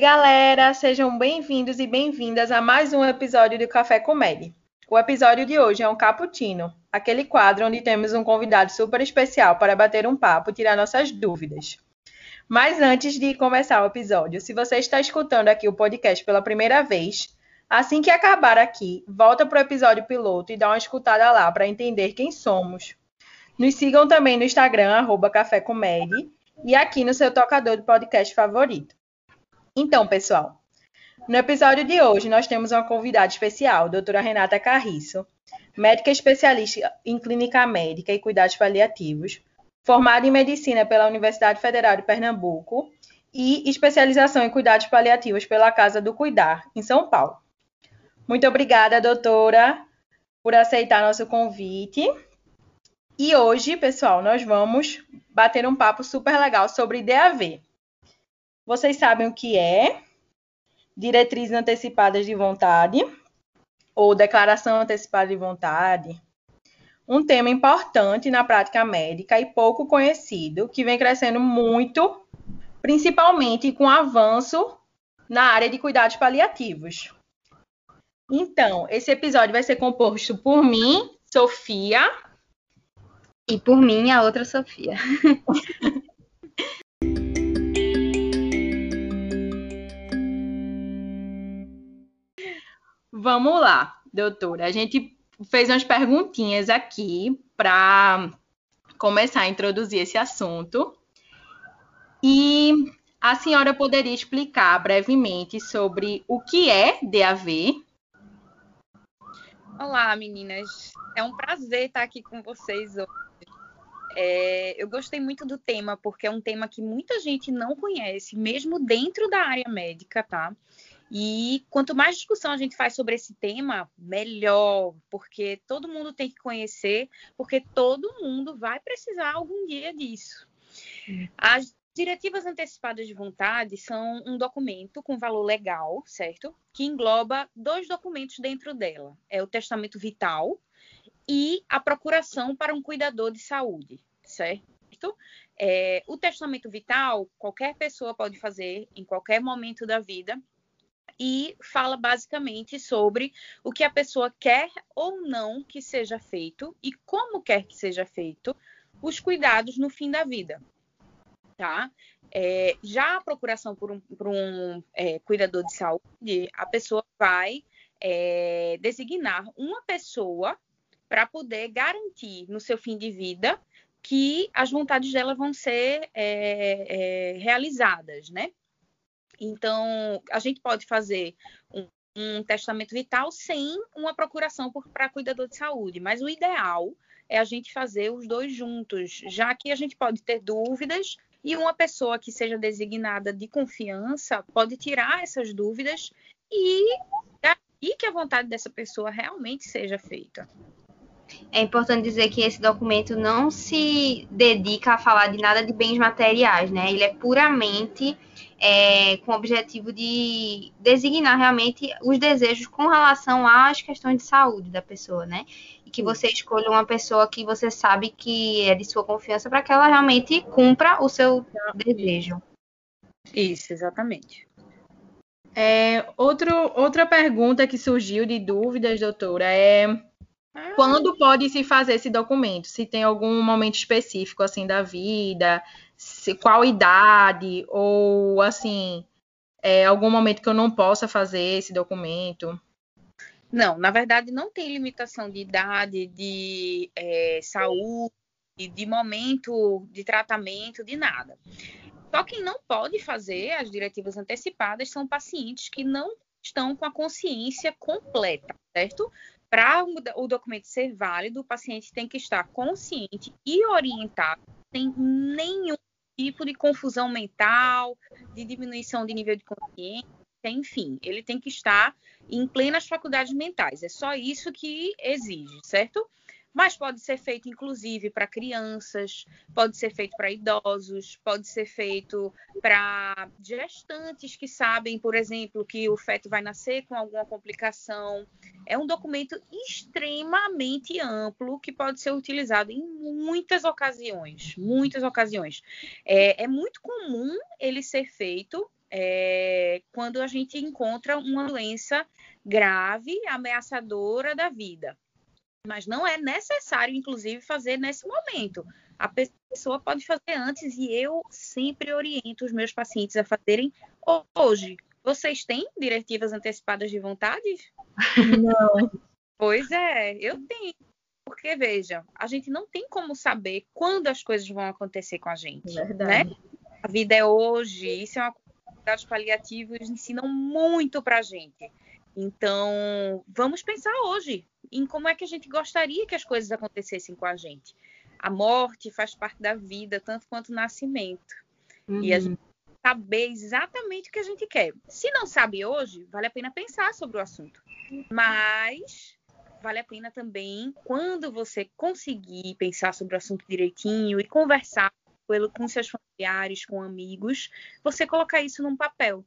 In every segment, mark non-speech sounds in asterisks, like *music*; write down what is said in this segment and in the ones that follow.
galera, sejam bem-vindos e bem-vindas a mais um episódio do Café Comédia. O episódio de hoje é um cappuccino, aquele quadro onde temos um convidado super especial para bater um papo e tirar nossas dúvidas. Mas antes de começar o episódio, se você está escutando aqui o podcast pela primeira vez, assim que acabar aqui, volta para o episódio piloto e dá uma escutada lá para entender quem somos. Nos sigam também no Instagram, arroba Café Comédia, e aqui no seu tocador de podcast favorito. Então, pessoal, no episódio de hoje nós temos uma convidada especial, a doutora Renata Carriço, médica especialista em clínica médica e cuidados paliativos, formada em medicina pela Universidade Federal de Pernambuco e especialização em cuidados paliativos pela Casa do Cuidar, em São Paulo. Muito obrigada, doutora, por aceitar nosso convite. E hoje, pessoal, nós vamos bater um papo super legal sobre DAV. Vocês sabem o que é? Diretrizes antecipadas de vontade ou declaração antecipada de vontade. Um tema importante na prática médica e pouco conhecido, que vem crescendo muito, principalmente com o avanço na área de cuidados paliativos. Então, esse episódio vai ser composto por mim, Sofia. E por mim, a outra Sofia. *laughs* Vamos lá, doutora. A gente fez umas perguntinhas aqui para começar a introduzir esse assunto. E a senhora poderia explicar brevemente sobre o que é DAV? Olá, meninas. É um prazer estar aqui com vocês hoje. É, eu gostei muito do tema, porque é um tema que muita gente não conhece, mesmo dentro da área médica, tá? E quanto mais discussão a gente faz sobre esse tema, melhor, porque todo mundo tem que conhecer, porque todo mundo vai precisar algum dia disso. As diretivas antecipadas de vontade são um documento com valor legal, certo? Que engloba dois documentos dentro dela: é o testamento vital e a procuração para um cuidador de saúde, certo? É, o testamento vital, qualquer pessoa pode fazer em qualquer momento da vida e fala basicamente sobre o que a pessoa quer ou não que seja feito e como quer que seja feito os cuidados no fim da vida. Tá? É, já a procuração por um, por um é, cuidador de saúde, a pessoa vai é, designar uma pessoa para poder garantir no seu fim de vida que as vontades dela vão ser é, é, realizadas, né? Então, a gente pode fazer um, um testamento vital sem uma procuração para cuidador de saúde, mas o ideal é a gente fazer os dois juntos, já que a gente pode ter dúvidas e uma pessoa que seja designada de confiança pode tirar essas dúvidas e, que a vontade dessa pessoa realmente seja feita. É importante dizer que esse documento não se dedica a falar de nada de bens materiais, né? Ele é puramente é, com o objetivo de designar realmente os desejos com relação às questões de saúde da pessoa, né? E que você escolha uma pessoa que você sabe que é de sua confiança para que ela realmente cumpra o seu desejo. Isso, exatamente. É, outro, outra pergunta que surgiu de dúvidas, doutora, é quando pode se fazer esse documento? Se tem algum momento específico assim da vida, se, qual idade, ou assim, é, algum momento que eu não possa fazer esse documento? Não, na verdade não tem limitação de idade, de é, saúde, de momento de tratamento, de nada. Só quem não pode fazer as diretivas antecipadas são pacientes que não estão com a consciência completa, certo? Para o documento ser válido, o paciente tem que estar consciente e orientado, sem nenhum tipo de confusão mental, de diminuição de nível de consciência, enfim, ele tem que estar em plenas faculdades mentais. É só isso que exige, certo? Mas pode ser feito inclusive para crianças, pode ser feito para idosos, pode ser feito para gestantes que sabem, por exemplo, que o feto vai nascer com alguma complicação. É um documento extremamente amplo que pode ser utilizado em muitas ocasiões, muitas ocasiões. É, é muito comum ele ser feito é, quando a gente encontra uma doença grave, ameaçadora da vida. Mas não é necessário, inclusive, fazer nesse momento. A pessoa pode fazer antes e eu sempre oriento os meus pacientes a fazerem hoje. Vocês têm diretivas antecipadas de vontade? Não. Pois é, eu tenho. Porque, veja, a gente não tem como saber quando as coisas vão acontecer com a gente. Verdade. Né? A vida é hoje. Isso é uma coisa que paliativos ensinam muito pra gente. Então, vamos pensar hoje em como é que a gente gostaria que as coisas acontecessem com a gente. A morte faz parte da vida, tanto quanto o nascimento. Uhum. E a uhum. gente saber exatamente o que a gente quer. Se não sabe hoje, vale a pena pensar sobre o assunto. Mas vale a pena também, quando você conseguir pensar sobre o assunto direitinho e conversar com seus familiares, com amigos, você colocar isso num papel.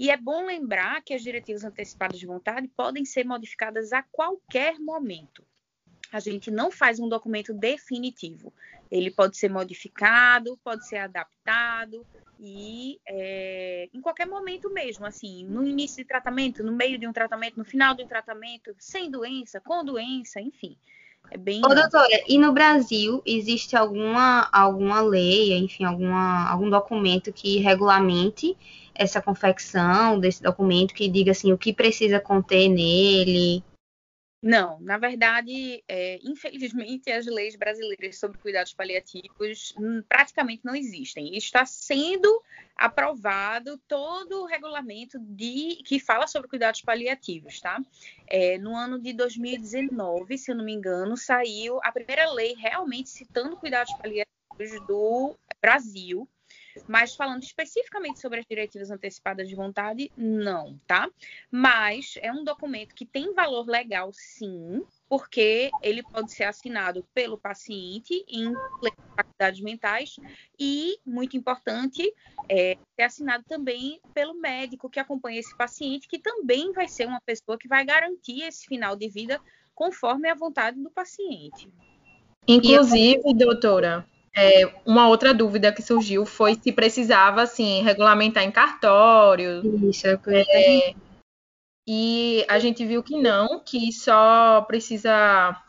E é bom lembrar que as diretivas antecipadas de vontade podem ser modificadas a qualquer momento. A gente não faz um documento definitivo. Ele pode ser modificado, pode ser adaptado, e é, em qualquer momento mesmo, assim, no início de tratamento, no meio de um tratamento, no final de um tratamento, sem doença, com doença, enfim. É bem. Ô, doutora, e no Brasil existe alguma, alguma lei, enfim, alguma, algum documento que regulamente essa confecção desse documento, que diga assim o que precisa conter nele? Não, na verdade, é, infelizmente, as leis brasileiras sobre cuidados paliativos hum, praticamente não existem. Está sendo aprovado todo o regulamento de, que fala sobre cuidados paliativos, tá? É, no ano de 2019, se eu não me engano, saiu a primeira lei realmente citando cuidados paliativos do Brasil. Mas falando especificamente sobre as diretivas antecipadas de vontade, não, tá? Mas é um documento que tem valor legal, sim, porque ele pode ser assinado pelo paciente em faculdades mentais e, muito importante, é, ser assinado também pelo médico que acompanha esse paciente, que também vai ser uma pessoa que vai garantir esse final de vida conforme a vontade do paciente. Inclusive, doutora, é, uma outra dúvida que surgiu foi se precisava, assim, regulamentar em cartório. Isso, é, é e a gente viu que não, que só precisa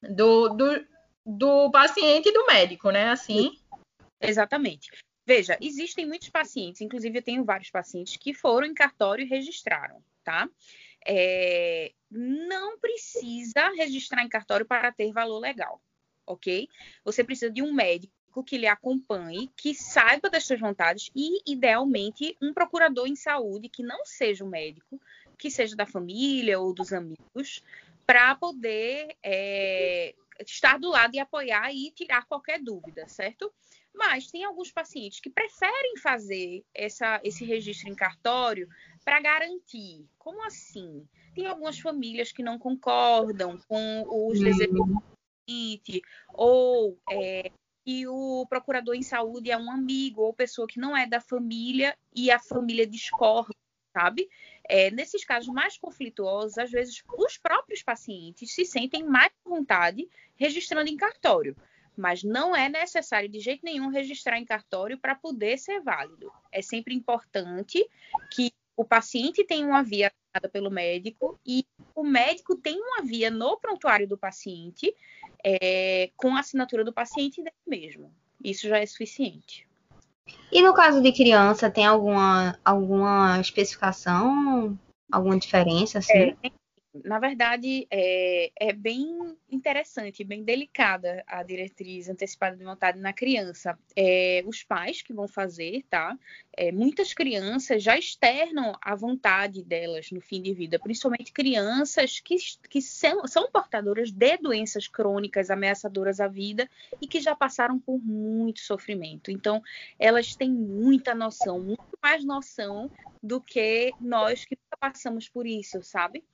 do, do, do paciente e do médico, né? Assim. Exatamente. Veja, existem muitos pacientes, inclusive eu tenho vários pacientes que foram em cartório e registraram, tá? É, não precisa registrar em cartório para ter valor legal ok? Você precisa de um médico que lhe acompanhe, que saiba das suas vontades e, idealmente, um procurador em saúde que não seja um médico, que seja da família ou dos amigos, para poder é, estar do lado e apoiar e tirar qualquer dúvida, certo? Mas tem alguns pacientes que preferem fazer essa, esse registro em cartório para garantir. Como assim? Tem algumas famílias que não concordam com os desejos ou é, que o procurador em saúde é um amigo ou pessoa que não é da família e a família discorda, sabe? É, nesses casos mais conflituosos, às vezes os próprios pacientes se sentem mais à vontade registrando em cartório. Mas não é necessário de jeito nenhum registrar em cartório para poder ser válido. É sempre importante que o paciente tenha uma via pelo médico e o médico tem uma via no prontuário do paciente é, com a assinatura do paciente dele mesmo. Isso já é suficiente. E no caso de criança, tem alguma, alguma especificação, alguma diferença? Assim? É, tem na verdade, é, é, bem interessante, bem delicada a diretriz antecipada de vontade na criança. É, os pais que vão fazer, tá? É, muitas crianças já externam a vontade delas no fim de vida, principalmente crianças que, que são, são portadoras de doenças crônicas ameaçadoras à vida e que já passaram por muito sofrimento. Então, elas têm muita noção, muito mais noção do que nós que passamos por isso, sabe?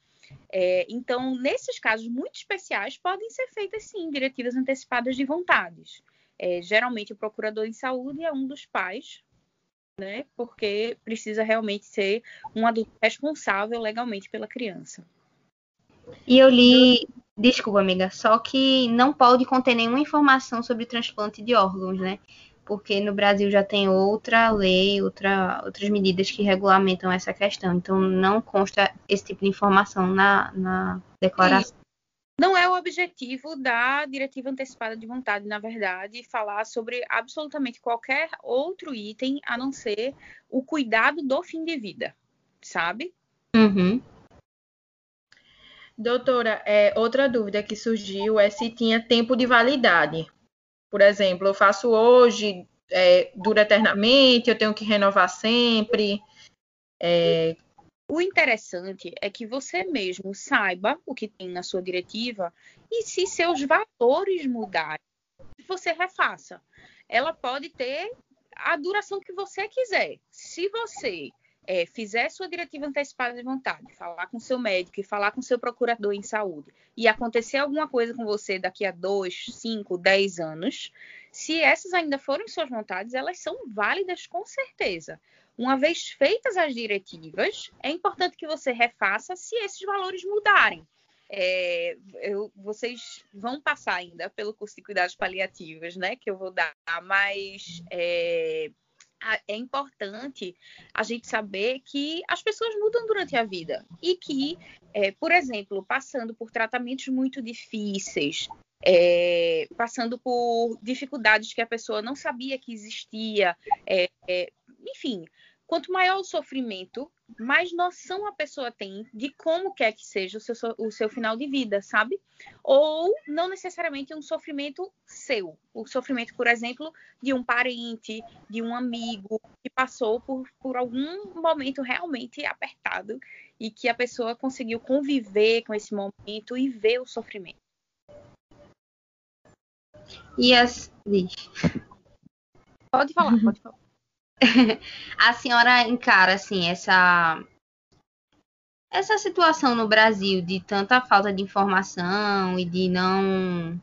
É, então, nesses casos muito especiais, podem ser feitas sim diretivas antecipadas de vontades. É, geralmente, o procurador em saúde é um dos pais, né? Porque precisa realmente ser um adulto responsável legalmente pela criança. E eu li, desculpa, amiga, só que não pode conter nenhuma informação sobre transplante de órgãos, né? Porque no Brasil já tem outra lei, outra, outras medidas que regulamentam essa questão. Então, não consta esse tipo de informação na, na declaração. E não é o objetivo da diretiva antecipada de vontade, na verdade, falar sobre absolutamente qualquer outro item a não ser o cuidado do fim de vida, sabe? Uhum. Doutora, é, outra dúvida que surgiu é se tinha tempo de validade. Por exemplo, eu faço hoje, é, dura eternamente, eu tenho que renovar sempre. É... O interessante é que você mesmo saiba o que tem na sua diretiva e se seus valores mudarem, você refaça. Ela pode ter a duração que você quiser. Se você é, fizer sua diretiva antecipada de vontade, falar com seu médico e falar com seu procurador em saúde, e acontecer alguma coisa com você daqui a dois, cinco, dez anos, se essas ainda forem suas vontades, elas são válidas com certeza. Uma vez feitas as diretivas, é importante que você refaça se esses valores mudarem. É, eu, vocês vão passar ainda pelo curso de cuidados paliativos, né? Que eu vou dar, mas é, é importante a gente saber que as pessoas mudam durante a vida e que, é, por exemplo, passando por tratamentos muito difíceis, é, passando por dificuldades que a pessoa não sabia que existia, é, é enfim, Quanto maior o sofrimento, mais noção a pessoa tem de como quer que seja o seu, o seu final de vida, sabe? Ou não necessariamente um sofrimento seu. O sofrimento, por exemplo, de um parente, de um amigo que passou por, por algum momento realmente apertado e que a pessoa conseguiu conviver com esse momento e ver o sofrimento. E as. Pode falar, pode falar. *laughs* a senhora encara assim essa essa situação no Brasil de tanta falta de informação e de não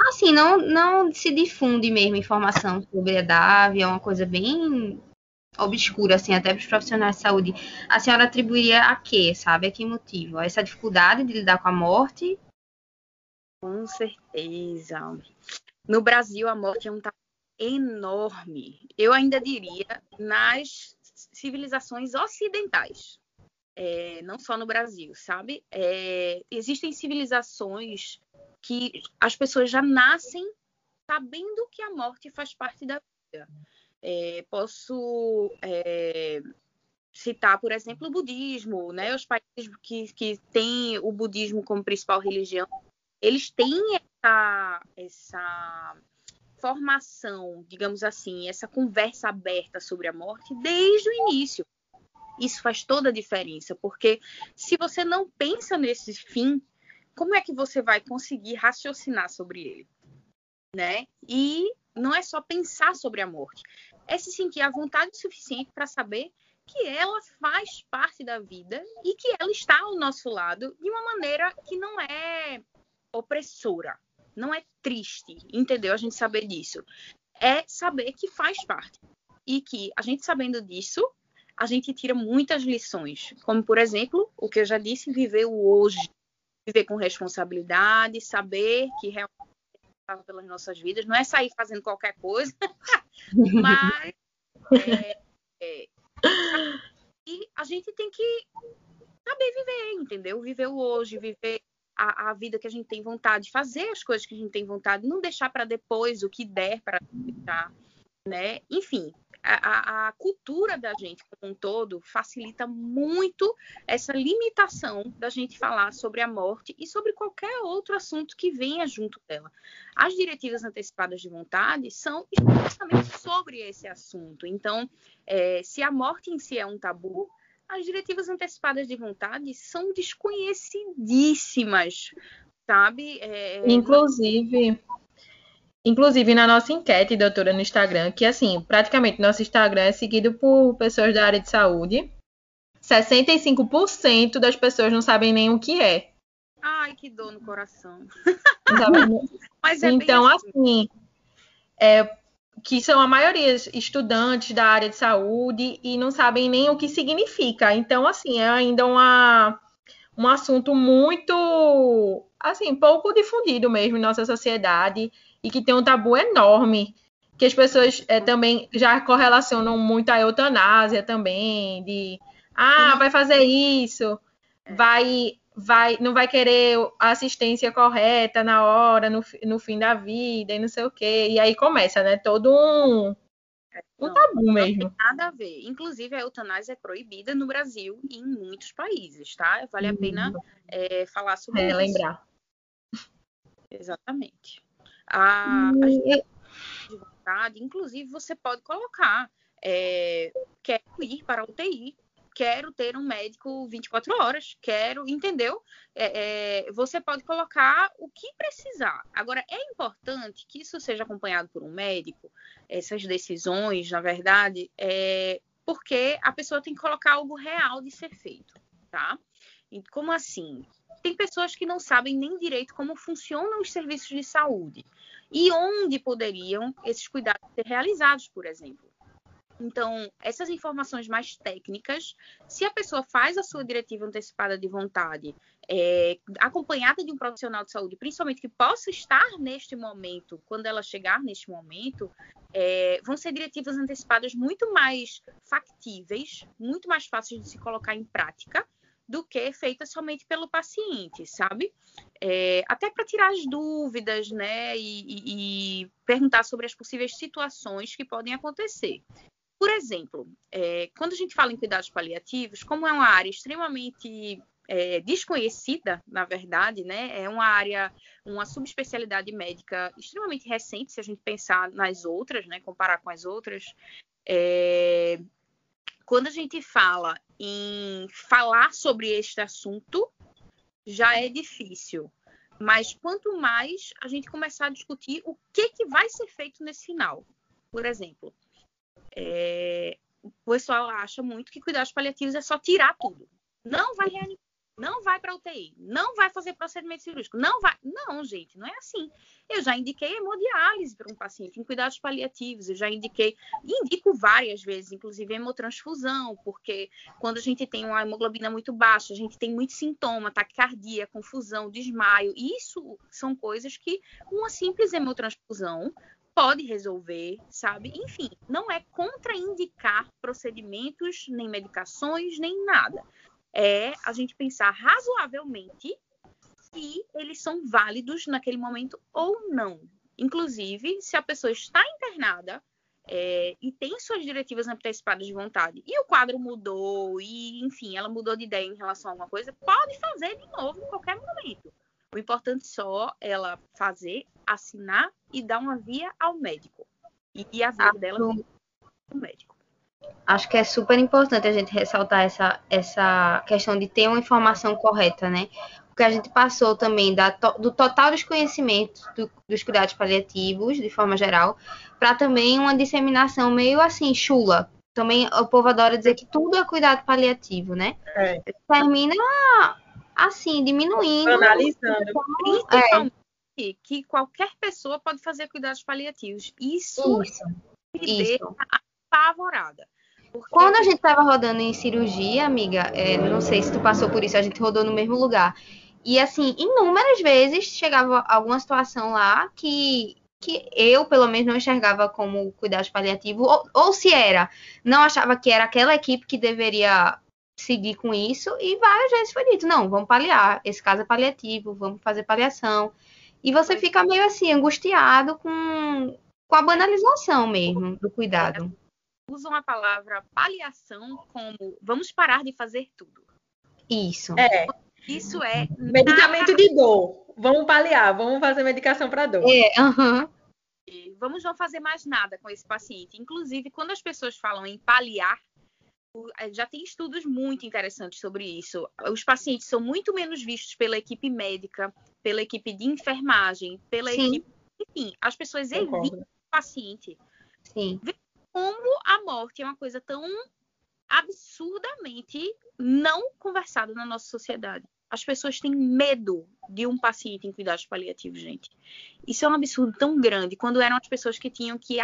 assim não não se difunde mesmo informação sobre a DAV é uma coisa bem obscura assim até para os profissionais de saúde. A senhora atribuiria a quê sabe? A que motivo? Essa dificuldade de lidar com a morte? Com certeza. No Brasil a morte é um tabu enorme. Eu ainda diria nas civilizações ocidentais, é, não só no Brasil, sabe? É, existem civilizações que as pessoas já nascem sabendo que a morte faz parte da vida. É, posso é, citar, por exemplo, o budismo, né? Os países que, que têm o budismo como principal religião, eles têm essa, essa formação, digamos assim, essa conversa aberta sobre a morte desde o início. Isso faz toda a diferença, porque se você não pensa nesse fim, como é que você vai conseguir raciocinar sobre ele? Né? E não é só pensar sobre a morte, é se sentir à vontade suficiente para saber que ela faz parte da vida e que ela está ao nosso lado de uma maneira que não é opressora, não é triste, entendeu? A gente saber disso. É saber que faz parte. E que a gente sabendo disso, a gente tira muitas lições. Como, por exemplo, o que eu já disse, viver o hoje. Viver com responsabilidade, saber que realmente pelas nossas vidas. Não é sair fazendo qualquer coisa, *laughs* mas é, é, e a gente tem que saber viver, entendeu? Viver o hoje, viver a, a, vida que a gente tem vontade, fazer as coisas que a gente tem vontade, não deixar para depois o que der para deixar, né? Enfim, a, a, cultura da gente como um todo facilita muito essa limitação da gente falar sobre a morte e sobre qualquer outro assunto que venha junto dela. As diretivas antecipadas de vontade são justamente sobre esse assunto. Então, é, se a morte em si é um tabu, as diretivas antecipadas de vontade são desconhecidíssimas, sabe? É... Inclusive, inclusive na nossa enquete, doutora, no Instagram, que assim, praticamente nosso Instagram é seguido por pessoas da área de saúde. 65% das pessoas não sabem nem o que é. Ai, que dor no coração. *laughs* Mas é então, assim, assim é, que são a maioria estudantes da área de saúde e não sabem nem o que significa. Então, assim, é ainda uma, um assunto muito, assim, pouco difundido mesmo em nossa sociedade e que tem um tabu enorme. que as pessoas é, também já correlacionam muito a eutanásia também, de ah, vai fazer isso, vai vai não vai querer a assistência correta na hora, no, no fim da vida e não sei o quê. E aí começa, né? Todo um, um não, tabu mesmo. Não tem nada a ver. Inclusive, a eutanásia é proibida no Brasil e em muitos países, tá? Vale a pena é, falar sobre é, isso. lembrar. Exatamente. A, a gente, de vontade, inclusive, você pode colocar é, quero ir para a UTI quero ter um médico 24 horas, quero, entendeu? É, é, você pode colocar o que precisar. Agora, é importante que isso seja acompanhado por um médico, essas decisões, na verdade, é, porque a pessoa tem que colocar algo real de ser feito, tá? E como assim? Tem pessoas que não sabem nem direito como funcionam os serviços de saúde e onde poderiam esses cuidados ser realizados, por exemplo. Então, essas informações mais técnicas, se a pessoa faz a sua diretiva antecipada de vontade, é, acompanhada de um profissional de saúde, principalmente que possa estar neste momento, quando ela chegar neste momento, é, vão ser diretivas antecipadas muito mais factíveis, muito mais fáceis de se colocar em prática do que feitas somente pelo paciente, sabe? É, até para tirar as dúvidas, né? E, e, e, perguntar sobre as possíveis situações que podem acontecer. Por exemplo, é, quando a gente fala em cuidados paliativos, como é uma área extremamente é, desconhecida, na verdade, né? É uma área, uma subespecialidade médica extremamente recente, se a gente pensar nas outras, né? Comparar com as outras. É, quando a gente fala em falar sobre este assunto, já é difícil. Mas quanto mais a gente começar a discutir o que, que vai ser feito nesse final. Por exemplo, é, o pessoal acha muito que cuidados paliativos é só tirar tudo. Não vai reanimar, não vai para UTI, não vai fazer procedimento cirúrgico, não vai. Não, gente, não é assim. Eu já indiquei hemodiálise para um paciente em cuidados paliativos, eu já indiquei, indico várias vezes, inclusive hemotransfusão, porque quando a gente tem uma hemoglobina muito baixa, a gente tem muito sintoma, taquicardia, confusão, desmaio. Isso são coisas que uma simples hemotransfusão pode resolver, sabe? Enfim, não é contraindicar procedimentos, nem medicações, nem nada. É a gente pensar razoavelmente se eles são válidos naquele momento ou não. Inclusive, se a pessoa está internada é, e tem suas diretivas antecipadas de vontade e o quadro mudou e, enfim, ela mudou de ideia em relação a alguma coisa, pode fazer de novo em qualquer momento. O importante só ela fazer, assinar e dar uma via ao médico. E a via Acho... dela ao médico. Acho que é super importante a gente ressaltar essa, essa questão de ter uma informação correta, né? Porque a gente passou também da, do total desconhecimento do, dos cuidados paliativos, de forma geral, para também uma disseminação meio assim, chula. Também o povo adora dizer que tudo é cuidado paliativo, né? É. Termina assim, diminuindo. Analisando. Principalmente é. Que qualquer pessoa pode fazer cuidados paliativos. Isso, isso me deixa apavorada. Porque... Quando a gente estava rodando em cirurgia, amiga, é, não sei se tu passou por isso, a gente rodou no mesmo lugar. E assim, inúmeras vezes chegava alguma situação lá que, que eu, pelo menos, não enxergava como cuidados paliativos, ou, ou se era, não achava que era aquela equipe que deveria seguir com isso e várias vezes foi dito, não, vamos paliar, esse caso é paliativo, vamos fazer paliação. E você fica meio assim, angustiado com, com a banalização mesmo do cuidado. Usam a palavra paliação como vamos parar de fazer tudo. Isso. É. Isso é. Medicamento de dor. Vamos paliar, vamos fazer medicação para dor. É, uhum. Vamos não fazer mais nada com esse paciente. Inclusive, quando as pessoas falam em paliar, já tem estudos muito interessantes sobre isso. Os pacientes são muito menos vistos pela equipe médica, pela equipe de enfermagem, pela Sim. equipe. Enfim, as pessoas evitam o paciente. Sim. Como a morte é uma coisa tão absurdamente não conversada na nossa sociedade. As pessoas têm medo de um paciente em cuidados paliativos, gente. Isso é um absurdo tão grande. Quando eram as pessoas que tinham que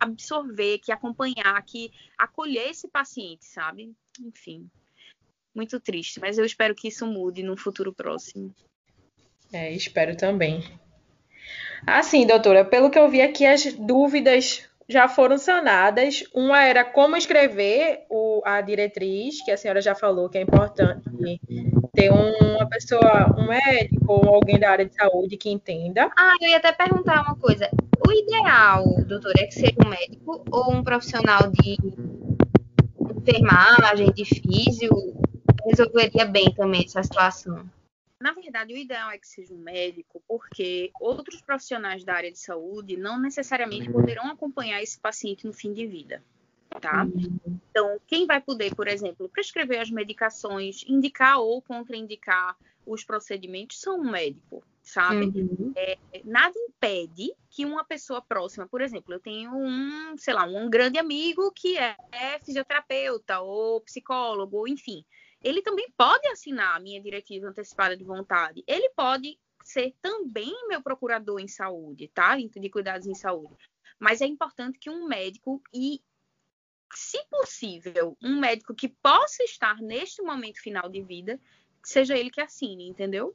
absorver, que acompanhar, que acolher esse paciente, sabe? Enfim, muito triste. Mas eu espero que isso mude no futuro próximo. É, espero também. Assim, doutora, pelo que eu vi aqui, as dúvidas, já foram sanadas. Uma era como escrever o, a diretriz, que a senhora já falou que é importante ter uma pessoa, um médico ou alguém da área de saúde que entenda. Ah, eu ia até perguntar uma coisa. O ideal, doutora, é que seja um médico ou um profissional de enfermagem, de físio, resolveria bem também essa situação. Na verdade, o ideal é que seja um médico, porque outros profissionais da área de saúde não necessariamente poderão acompanhar esse paciente no fim de vida. Tá? Uhum. Então, quem vai poder, por exemplo, prescrever as medicações, indicar ou contraindicar os procedimentos são um médico, sabe? Uhum. É, nada impede que uma pessoa próxima, por exemplo, eu tenho um, sei lá, um grande amigo que é, é fisioterapeuta ou psicólogo, ou enfim, ele também pode assinar a minha diretiva antecipada de vontade. Ele pode ser também meu procurador em saúde, tá? De cuidados em saúde. Mas é importante que um médico e se possível, um médico que possa estar neste momento final de vida, seja ele que assine, entendeu?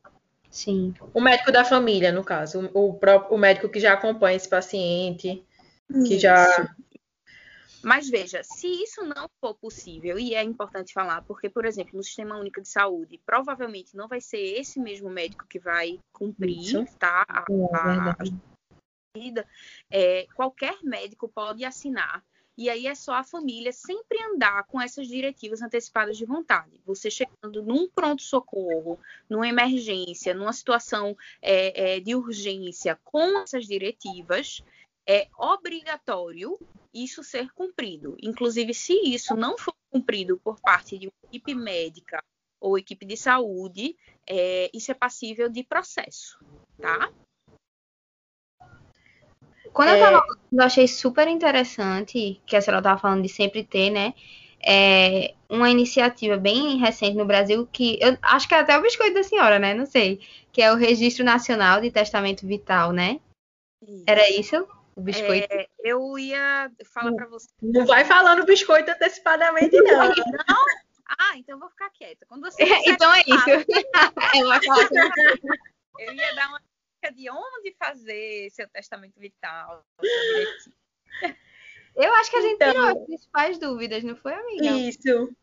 Sim. O médico da família, no caso, o, próprio, o médico que já acompanha esse paciente, que Isso. já mas veja, se isso não for possível, e é importante falar, porque, por exemplo, no Sistema Único de Saúde, provavelmente não vai ser esse mesmo médico que vai cumprir, isso. tá? A, a, a, é, qualquer médico pode assinar. E aí é só a família sempre andar com essas diretivas antecipadas de vontade. Você chegando num pronto-socorro, numa emergência, numa situação é, é, de urgência com essas diretivas, é obrigatório isso ser cumprido. Inclusive, se isso não for cumprido por parte de uma equipe médica ou equipe de saúde, é, isso é passível de processo, tá? Quando é... eu tava eu achei super interessante, que a senhora estava falando de sempre ter, né? É uma iniciativa bem recente no Brasil, que eu acho que é até o biscoito da senhora, né? Não sei. Que é o Registro Nacional de Testamento Vital, né? Isso. Era isso? o biscoito? É, eu ia falar para você. Não vai falando biscoito antecipadamente, não. não? Ah, então eu vou ficar quieta. Quando você *laughs* então é *laughs* *laughs* isso. eu ia dar uma de onde fazer seu testamento vital. *laughs* Eu acho que a gente então, tirou as principais dúvidas, não foi, amiga? Isso.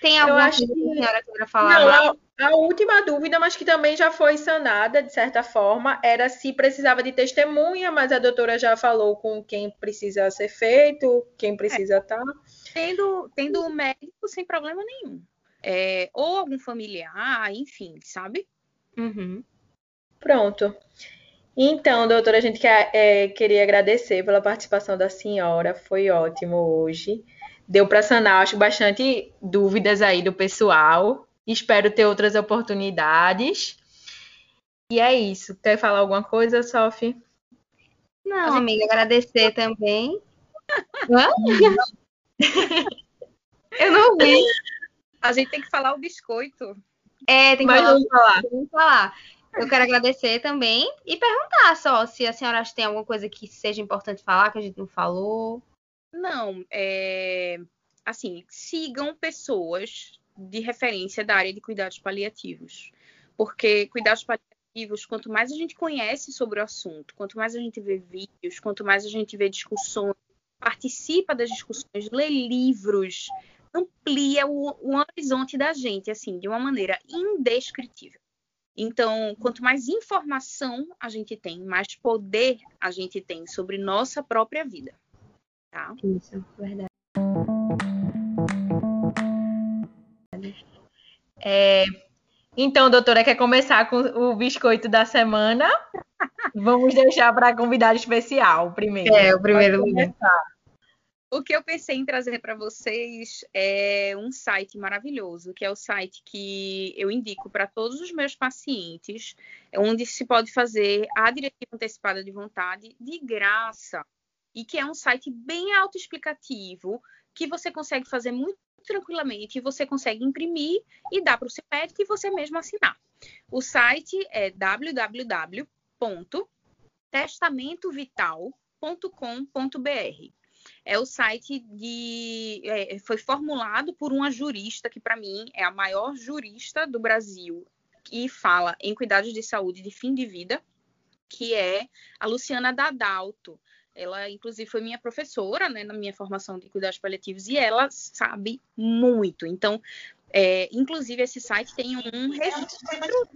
Tem alguma coisa que a senhora queira falar? Não, a, a, última dúvida, mas que também já foi sanada, de certa forma, era se precisava de testemunha, mas a doutora já falou com quem precisa ser feito, quem precisa estar. É. Tá. Tendo, tendo um médico sem problema nenhum. É, ou algum familiar, enfim, sabe? Uhum. Pronto. Então, doutora, a gente quer, é, queria agradecer pela participação da senhora, foi ótimo hoje deu para sanar, acho, bastante dúvidas aí do pessoal. Espero ter outras oportunidades. E é isso. Quer falar alguma coisa, Sophie? Não, gente... amiga, agradecer também. *laughs* Eu não vi. A gente tem que falar o biscoito. É, tem que falar. falar. Tem que falar. Eu quero agradecer também e perguntar só se a senhora acha que tem alguma coisa que seja importante falar que a gente não falou. Não, é, assim, sigam pessoas de referência da área de cuidados paliativos. Porque cuidados paliativos, quanto mais a gente conhece sobre o assunto, quanto mais a gente vê vídeos, quanto mais a gente vê discussões, participa das discussões, lê livros, amplia o, o horizonte da gente, assim, de uma maneira indescritível. Então, quanto mais informação a gente tem, mais poder a gente tem sobre nossa própria vida tá? Isso, verdade. É, então, doutora, quer começar com o biscoito da semana? *laughs* Vamos deixar para convidado especial primeiro. É, o primeiro lugar. O que eu pensei em trazer para vocês é um site maravilhoso, que é o site que eu indico para todos os meus pacientes, onde se pode fazer a diretiva antecipada de vontade de graça e que é um site bem autoexplicativo, que você consegue fazer muito tranquilamente, você consegue imprimir e dar para o seu médico e você mesmo assinar. O site é www.testamentovital.com.br. É o site de. É, foi formulado por uma jurista que, para mim, é a maior jurista do Brasil que fala em cuidados de saúde de fim de vida, que é a Luciana Dadalto Ela, inclusive, foi minha professora, né, na minha formação de cuidados paliativos, e ela sabe muito. Então, é, inclusive, esse site tem um registro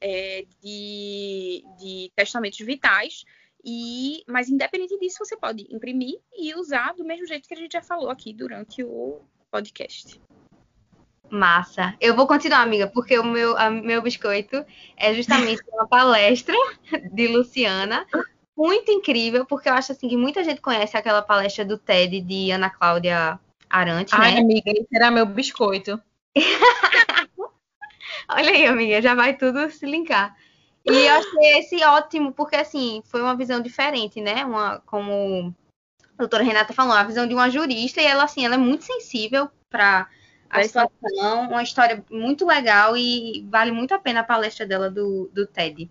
é, de, de testamentos vitais, e, mas independente disso, você pode imprimir e usar do mesmo jeito que a gente já falou aqui durante o podcast. Massa. Eu vou continuar, amiga, porque o meu, a, meu biscoito é justamente uma palestra *laughs* de Luciana, muito incrível, porque eu acho assim que muita gente conhece aquela palestra do TED de Ana Cláudia Arantes, Ai, né? amiga, esse era meu biscoito. *laughs* Olha aí, amiga, já vai tudo se linkar. E eu achei esse ótimo, porque assim, foi uma visão diferente, né? Uma, como a doutora Renata falou, a visão de uma jurista, e ela, assim, ela é muito sensível para a situação, uma história muito legal e vale muito a pena a palestra dela do, do TED.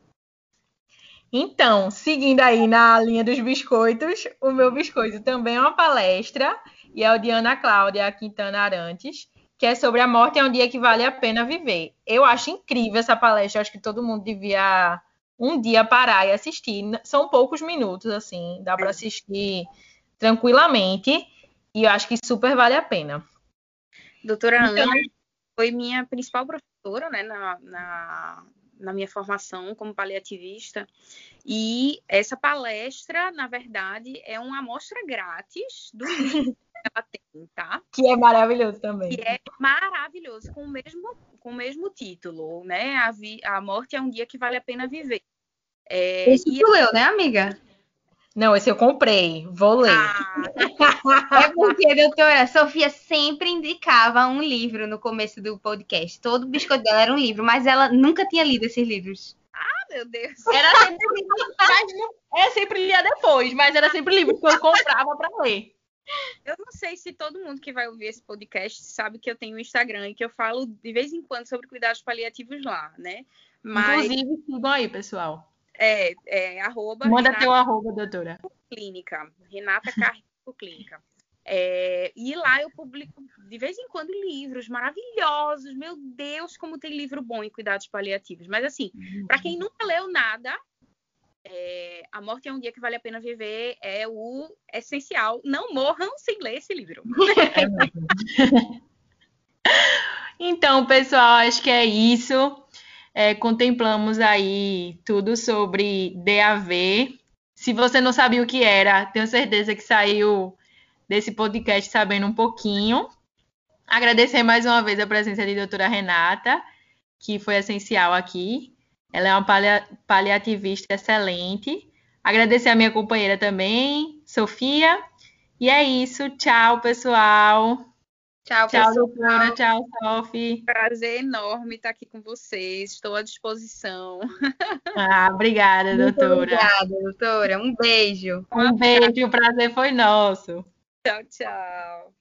Então, seguindo aí na linha dos biscoitos, o meu biscoito também é uma palestra, e é o de Ana Cláudia Quintana Arantes, que é sobre a morte é um dia que vale a pena viver. Eu acho incrível essa palestra, acho que todo mundo devia um dia parar e assistir. São poucos minutos, assim, dá para assistir tranquilamente, e eu acho que super vale a pena. Doutora então, Ana foi minha principal professora, né, na, na na minha formação como paliativista. E essa palestra, na verdade, é uma amostra grátis do livro *laughs* ela tem, tá? Que é maravilhoso também. Que é maravilhoso, com o mesmo, com o mesmo título, né? A, vi, a morte é um dia que vale a pena viver. É, Esse e... tu leu, né, amiga? Não, esse eu comprei, vou ler. Ah, *laughs* é porque, doutora, Sofia sempre indicava um livro no começo do podcast. Todo biscoito dela era um livro, mas ela nunca tinha lido esses livros. Ah, meu Deus. Era sempre *laughs* livro, é sempre lia depois, mas era sempre livro que eu comprava para ler. Eu não sei se todo mundo que vai ouvir esse podcast sabe que eu tenho um Instagram e que eu falo de vez em quando sobre cuidados paliativos lá, né? Mas... Inclusive, sigam aí, pessoal. É, é arroba. Manda Renata teu arroba, doutora. Clínica. Renata Carrico Clínica. É, e lá eu publico de vez em quando livros maravilhosos. Meu Deus, como tem livro bom em cuidados paliativos. Mas assim, uhum. para quem nunca leu nada, é, A Morte é um Dia que Vale a Pena Viver é o essencial. Não morram sem ler esse livro. *laughs* É então, pessoal, acho que é isso é, contemplamos aí tudo sobre DAV. Se você não sabia o que era, tenho certeza que saiu desse podcast sabendo um pouquinho. Agradecer mais uma vez a presença de doutora Renata, que foi essencial aqui. Ela é uma paliativista excelente. Agradecer a minha companheira também, Sofia. E é isso. Tchau, pessoal. Tchau, tchau, doutora. Tchau, Sophie. Prazer enorme estar aqui com vocês. Estou à disposição. *laughs* Ah, obrigada, Muito doutora. Obrigada, doutora. Um beijo. Um beijo. O prazer foi nosso. Tchau, tchau.